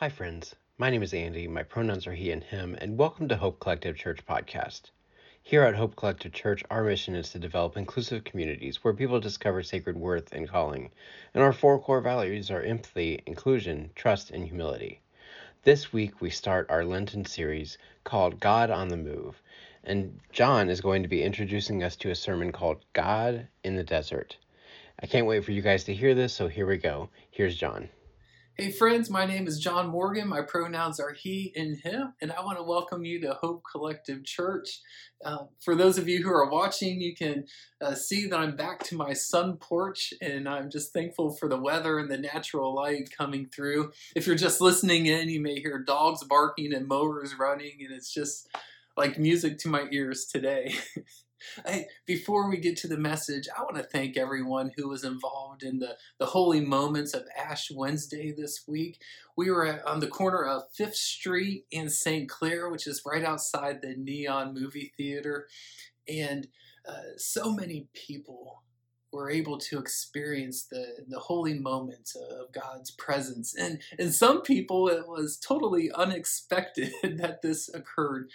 Hi, friends. My name is Andy. My pronouns are he and him, and welcome to Hope Collective Church Podcast. Here at Hope Collective Church, our mission is to develop inclusive communities where people discover sacred worth and calling, and our four core values are empathy, inclusion, trust, and humility. This week, we start our Lenten series called God on the Move, and John is going to be introducing us to a sermon called God in the Desert. I can't wait for you guys to hear this, so here we go. Here's John. Hey friends, my name is John Morgan. My pronouns are he and him, and I want to welcome you to Hope Collective Church. Uh, for those of you who are watching, you can uh, see that I'm back to my sun porch, and I'm just thankful for the weather and the natural light coming through. If you're just listening in, you may hear dogs barking and mowers running, and it's just like music to my ears today. Before we get to the message, I want to thank everyone who was involved in the, the holy moments of Ash Wednesday this week. We were at, on the corner of Fifth Street and St. Clair, which is right outside the Neon Movie Theater. And uh, so many people were able to experience the, the holy moments of God's presence. And, and some people, it was totally unexpected that this occurred.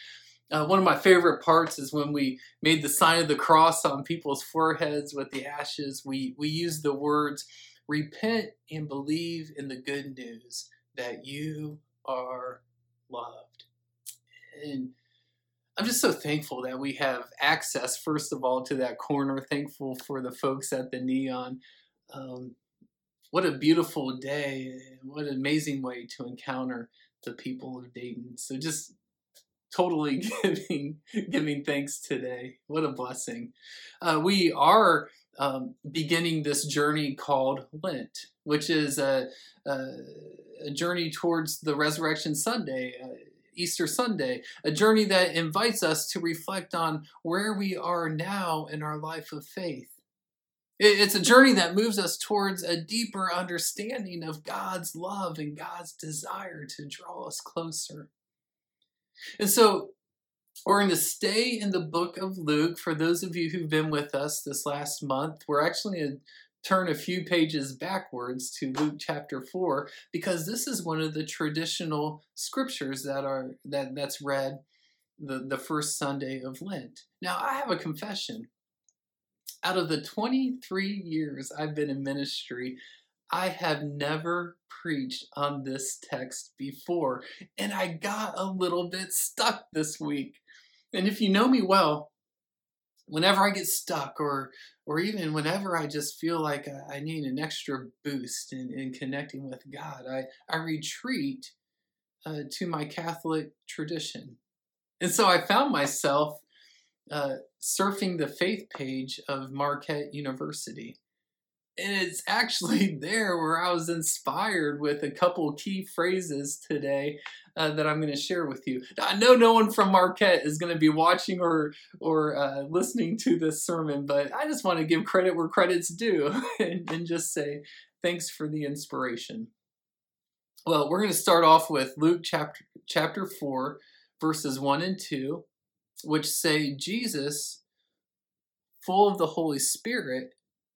Uh, one of my favorite parts is when we made the sign of the cross on people's foreheads with the ashes. We we used the words repent and believe in the good news that you are loved. And I'm just so thankful that we have access, first of all, to that corner. Thankful for the folks at the Neon. Um, what a beautiful day. What an amazing way to encounter the people of Dayton. So just totally giving giving thanks today. What a blessing. Uh, we are um, beginning this journey called Lent, which is a, a, a journey towards the Resurrection Sunday. Uh, Easter Sunday, a journey that invites us to reflect on where we are now in our life of faith. It's a journey that moves us towards a deeper understanding of God's love and God's desire to draw us closer. And so we're going to stay in the book of Luke. For those of you who've been with us this last month, we're actually going to turn a few pages backwards to Luke chapter 4 because this is one of the traditional scriptures that are that that's read the, the first Sunday of Lent. Now, I have a confession. Out of the 23 years I've been in ministry, I have never preached on this text before, and I got a little bit stuck this week. And if you know me well, whenever I get stuck or or even whenever I just feel like I need an extra boost in, in connecting with God, I, I retreat uh, to my Catholic tradition. And so I found myself uh, surfing the faith page of Marquette University and it's actually there where I was inspired with a couple key phrases today uh, that I'm going to share with you. I know no one from Marquette is going to be watching or or uh, listening to this sermon, but I just want to give credit where credit's due and, and just say thanks for the inspiration. Well, we're going to start off with Luke chapter chapter four, verses one and two, which say Jesus, full of the Holy Spirit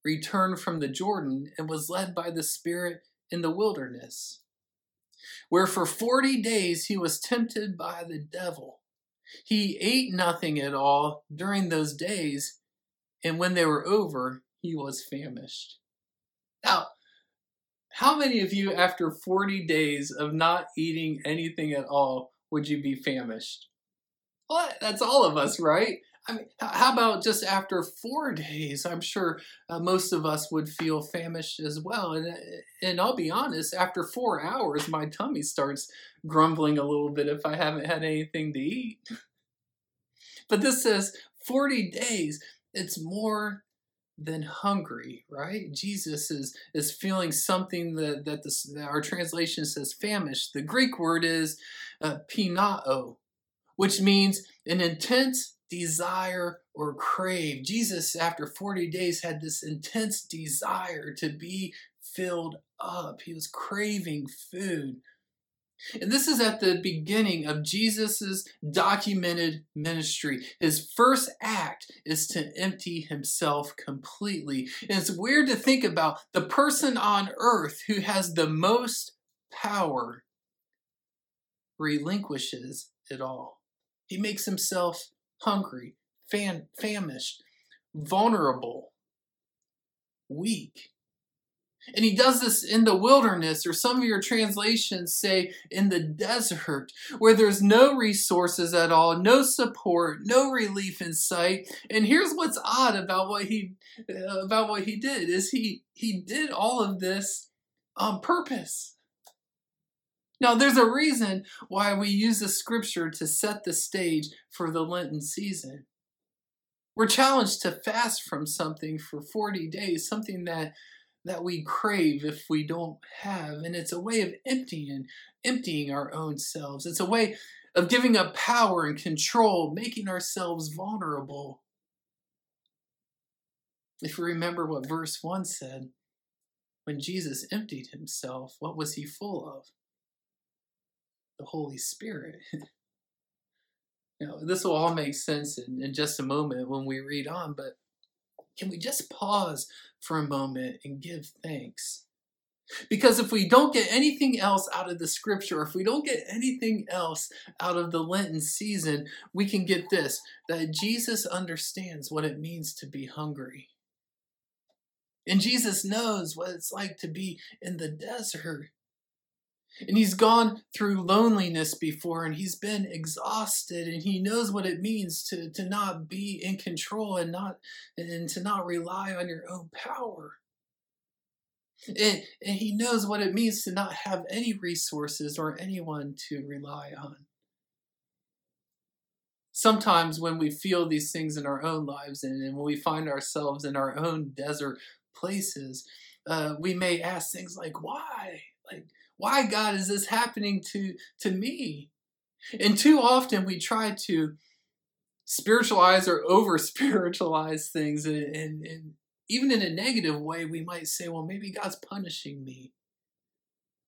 returned from the Jordan and was led by the Spirit in the wilderness, where for forty days he was tempted by the devil. He ate nothing at all during those days, and when they were over, he was famished. Now, how many of you, after 40 days of not eating anything at all, would you be famished? Well, that's all of us, right? I mean, how about just after four days? I'm sure uh, most of us would feel famished as well. And, and I'll be honest, after four hours, my tummy starts grumbling a little bit if I haven't had anything to eat. But this says 40 days. It's more than hungry, right? Jesus is is feeling something that that, this, that our translation says famished. The Greek word is uh, pinao, which means an intense desire or crave. Jesus, after 40 days, had this intense desire to be filled up. He was craving food. And this is at the beginning of Jesus' documented ministry. His first act is to empty himself completely. And it's weird to think about the person on earth who has the most power relinquishes it all. He makes himself hungry, famished, vulnerable, weak. And he does this in the wilderness, or some of your translations say in the desert, where there's no resources at all, no support, no relief in sight. And here's what's odd about what he uh, about what he did is he he did all of this on purpose. Now, there's a reason why we use the scripture to set the stage for the Lenten season. We're challenged to fast from something for 40 days, something that that we crave if we don't have and it's a way of emptying emptying our own selves. It's a way of giving up power and control making ourselves vulnerable. If you remember what verse 1 said when jesus emptied himself what was he full of the holy spirit now this will all make sense in, in just a moment when we read on but can we just pause for a moment and give thanks? Because if we don't get anything else out of the scripture, if we don't get anything else out of the Lenten season, we can get this that Jesus understands what it means to be hungry. And Jesus knows what it's like to be in the desert. And he's gone through loneliness before and he's been exhausted and he knows what it means to, to not be in control and not and to not rely on your own power. And, and he knows what it means to not have any resources or anyone to rely on. Sometimes when we feel these things in our own lives and, and when we find ourselves in our own desert places, uh, we may ask things like, why? Like, why god is this happening to to me? And too often we try to spiritualize or over spiritualize things and, and, and, even in a negative way we might say well maybe god's punishing me.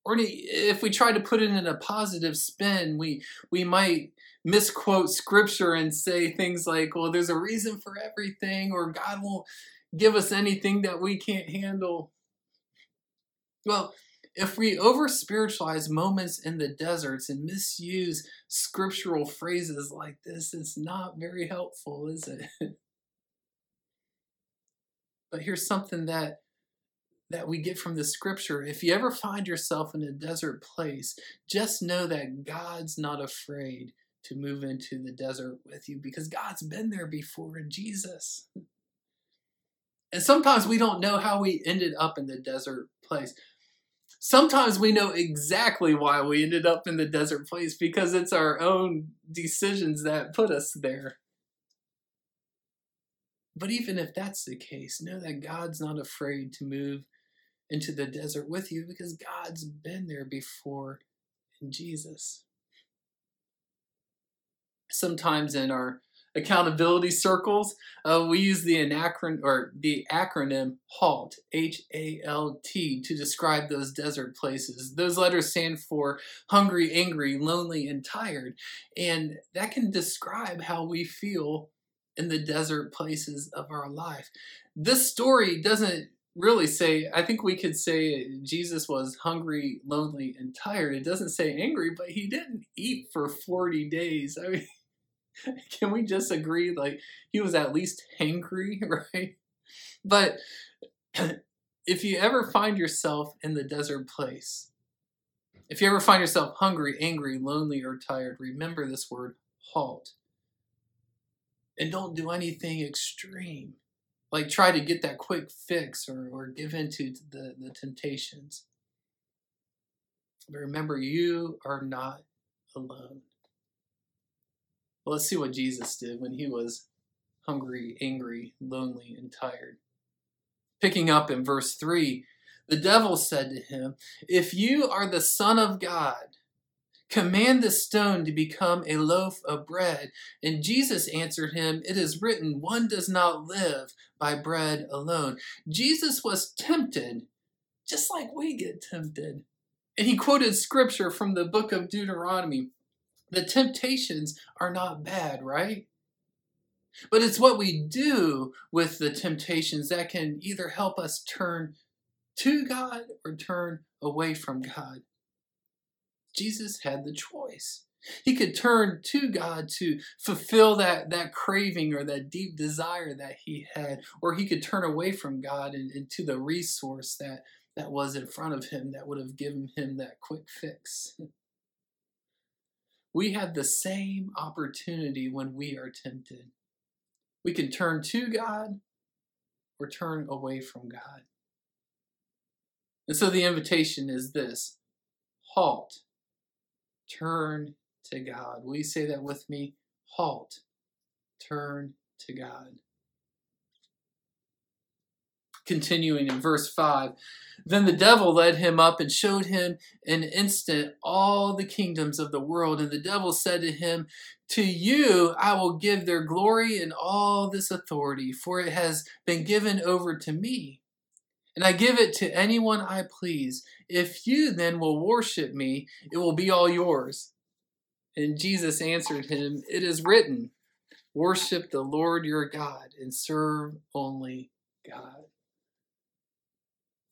Or if we try to put it in a positive spin we we might misquote scripture and say things like well there's a reason for everything or god won't give us anything that we can't handle. Well if we over spiritualize moments in the deserts and misuse scriptural phrases like this, it's not very helpful, is it? but here's something that that we get from the scripture. If you ever find yourself in a desert place, just know that God's not afraid to move into the desert with you because God's been there before in Jesus. And sometimes we don't know how we ended up in the desert place sometimes we know exactly why we ended up in the desert place because it's our own decisions that put us there. But even if that's the case, know that God's not afraid to move into the desert with you because God's been there before in Jesus. Sometimes in our accountability circles, uh, we use the anacron or the acronym HALT, H A L T, to describe those desert places. Those letters stand for hungry, angry, lonely, and tired, and that can describe how we feel in the desert places of our life. This story doesn't really say i think we could say jesus was hungry lonely and tired it doesn't say angry but he didn't eat for 40 days i mean Can we just agree? Like, he was at least hangry, right? But if you ever find yourself in the desert place, if you ever find yourself hungry, angry, lonely, or tired, remember this word halt. And don't do anything extreme. Like try to get that quick fix or, or give in to the, the temptations. But remember, you are not alone. Well, let's see what Jesus did when he was hungry, angry, lonely, and tired. Picking up in verse 3, the devil said to him, If you are the Son of God, command the stone to become a loaf of bread. And Jesus answered him, It is written, one does not live by bread alone. Jesus was tempted, just like we get tempted. And he quoted scripture from the book of Deuteronomy the temptations are not bad, right? But it's what we do with the temptations that can either help us turn to God or turn away from God. Jesus had the choice. He could turn to God to fulfill that, that craving or that deep desire that he had, or he could turn away from God and, to the resource that, that was in front of him that would have given him that quick fix. We have the same opportunity when we are tempted. We can turn to God or turn away from God. And so the invitation is this halt, turn to God. Will you say that with me? Halt, turn to God. Continuing in verse 5 Then the devil led him up and showed him in an instant all the kingdoms of the world. And the devil said to him, To you I will give their glory and all this authority, for it has been given over to me. And I give it to anyone I please. If you then will worship me, it will be all yours. And Jesus answered him, It is written, Worship the Lord your God and serve only God.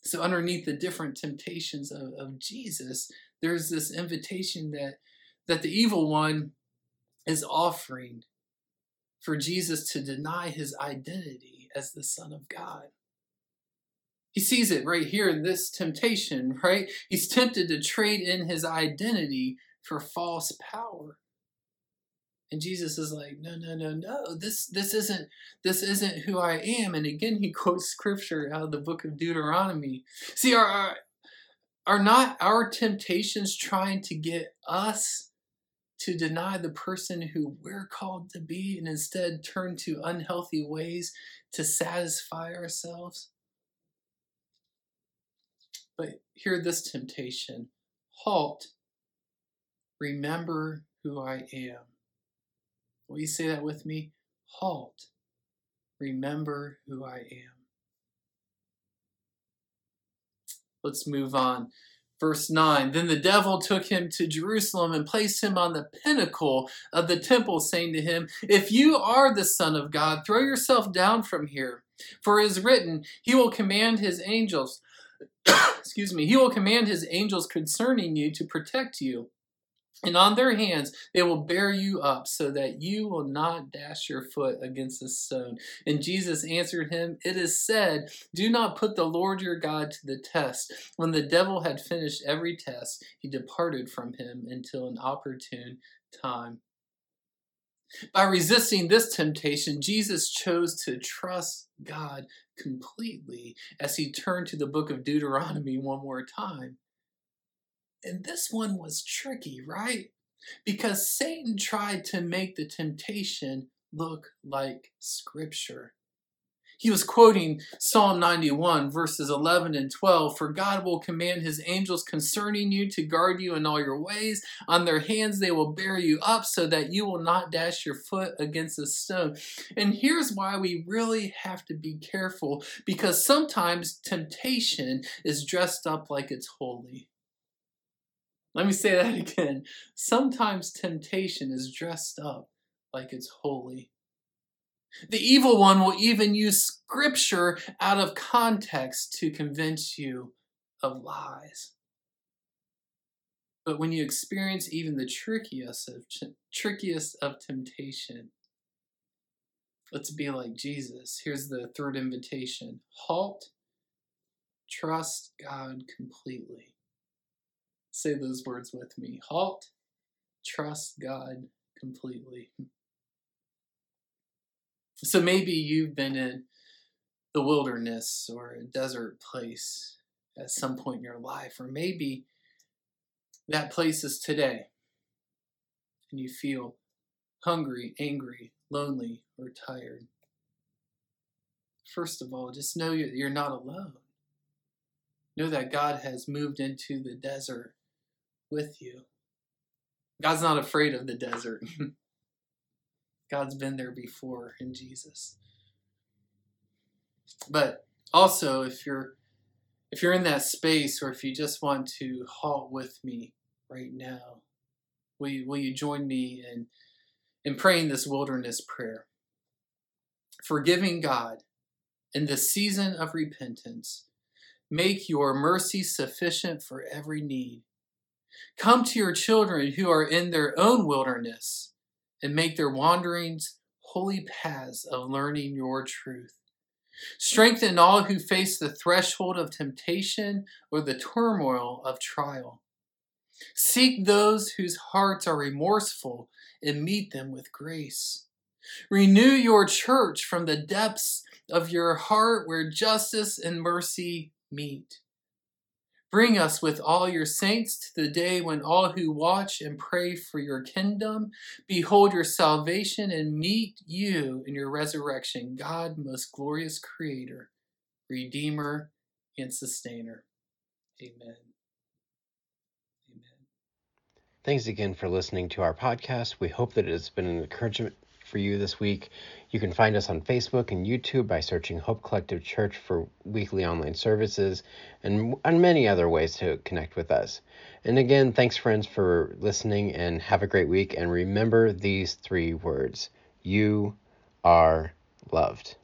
So, underneath the different temptations of, of Jesus, there's this invitation that, that the evil one is offering for Jesus to deny his identity as the Son of God. He sees it right here in this temptation, right? He's tempted to trade in his identity for false power. And Jesus is like, no, no, no, no. This this isn't this isn't who I am. And again, he quotes scripture out of the book of Deuteronomy. See, are are, are not our temptations trying to get us to deny the person who we're called to be and instead turn to unhealthy ways to satisfy ourselves? But hear this temptation halt, remember who I am. Will you say that with me? Halt. Remember who I am. Let's move on. Verse 9 Then the devil took him to Jerusalem and placed him on the pinnacle of the temple, saying to him, If you are the Son of God, throw yourself down from here. For it is written, He will command His angels, excuse me, He will command His angels concerning you to protect you and on their hands they will bear you up, so that you will not dash your foot against a stone. And Jesus answered him, It is said, Do not put the Lord your God to the test. When the devil had finished every test, he departed from him until an opportune time. By resisting this temptation, Jesus chose to trust God completely as he turned to the book of Deuteronomy one more time. And this one was tricky, right? Because Satan tried to make the temptation look like Scripture. He was quoting Psalm 91, verses 11 and 12 For God will command his angels concerning you to guard you in all your ways. On their hands they will bear you up so that you will not dash your foot against a stone. And here's why we really have to be careful because sometimes temptation is dressed up like it's holy. Let me say that again. Sometimes temptation is dressed up like it's holy. The evil one will even use scripture out of context to convince you of lies. But when you experience even the trickiest of trickiest of temptation, let's be like Jesus. Here's the third invitation. Halt. Trust God completely. Say those words with me. Halt, trust God completely. So maybe you've been in the wilderness or a desert place at some point in your life, or maybe that place is today and you feel hungry, angry, lonely, or tired. First of all, just know you're not alone. Know that God has moved into the desert with you. God's not afraid of the desert. God's been there before in Jesus. But also if you're if you're in that space or if you just want to halt with me right now, will you, will you join me in, in praying this wilderness prayer? Forgiving God in the season of repentance, make your mercy sufficient for every need Come to your children who are in their own wilderness and make their wanderings holy paths of learning your truth. Strengthen all who face the threshold of temptation or the turmoil of trial. Seek those whose hearts are remorseful and meet them with grace. Renew your church from the depths of your heart where justice and mercy meet. Bring us with all your saints to the day when all who watch and pray for your kingdom behold your salvation and meet you in your resurrection, God, most glorious Creator, Redeemer, and Sustainer. Amen. Amen. Thanks again for listening to our podcast. We hope that it has been an encouragement for you this week. You can find us on Facebook and YouTube by searching Hope Collective Church for weekly online services and, and many other ways to connect with us. And again, thanks, friends, for listening and have a great week. And remember these three words you are loved.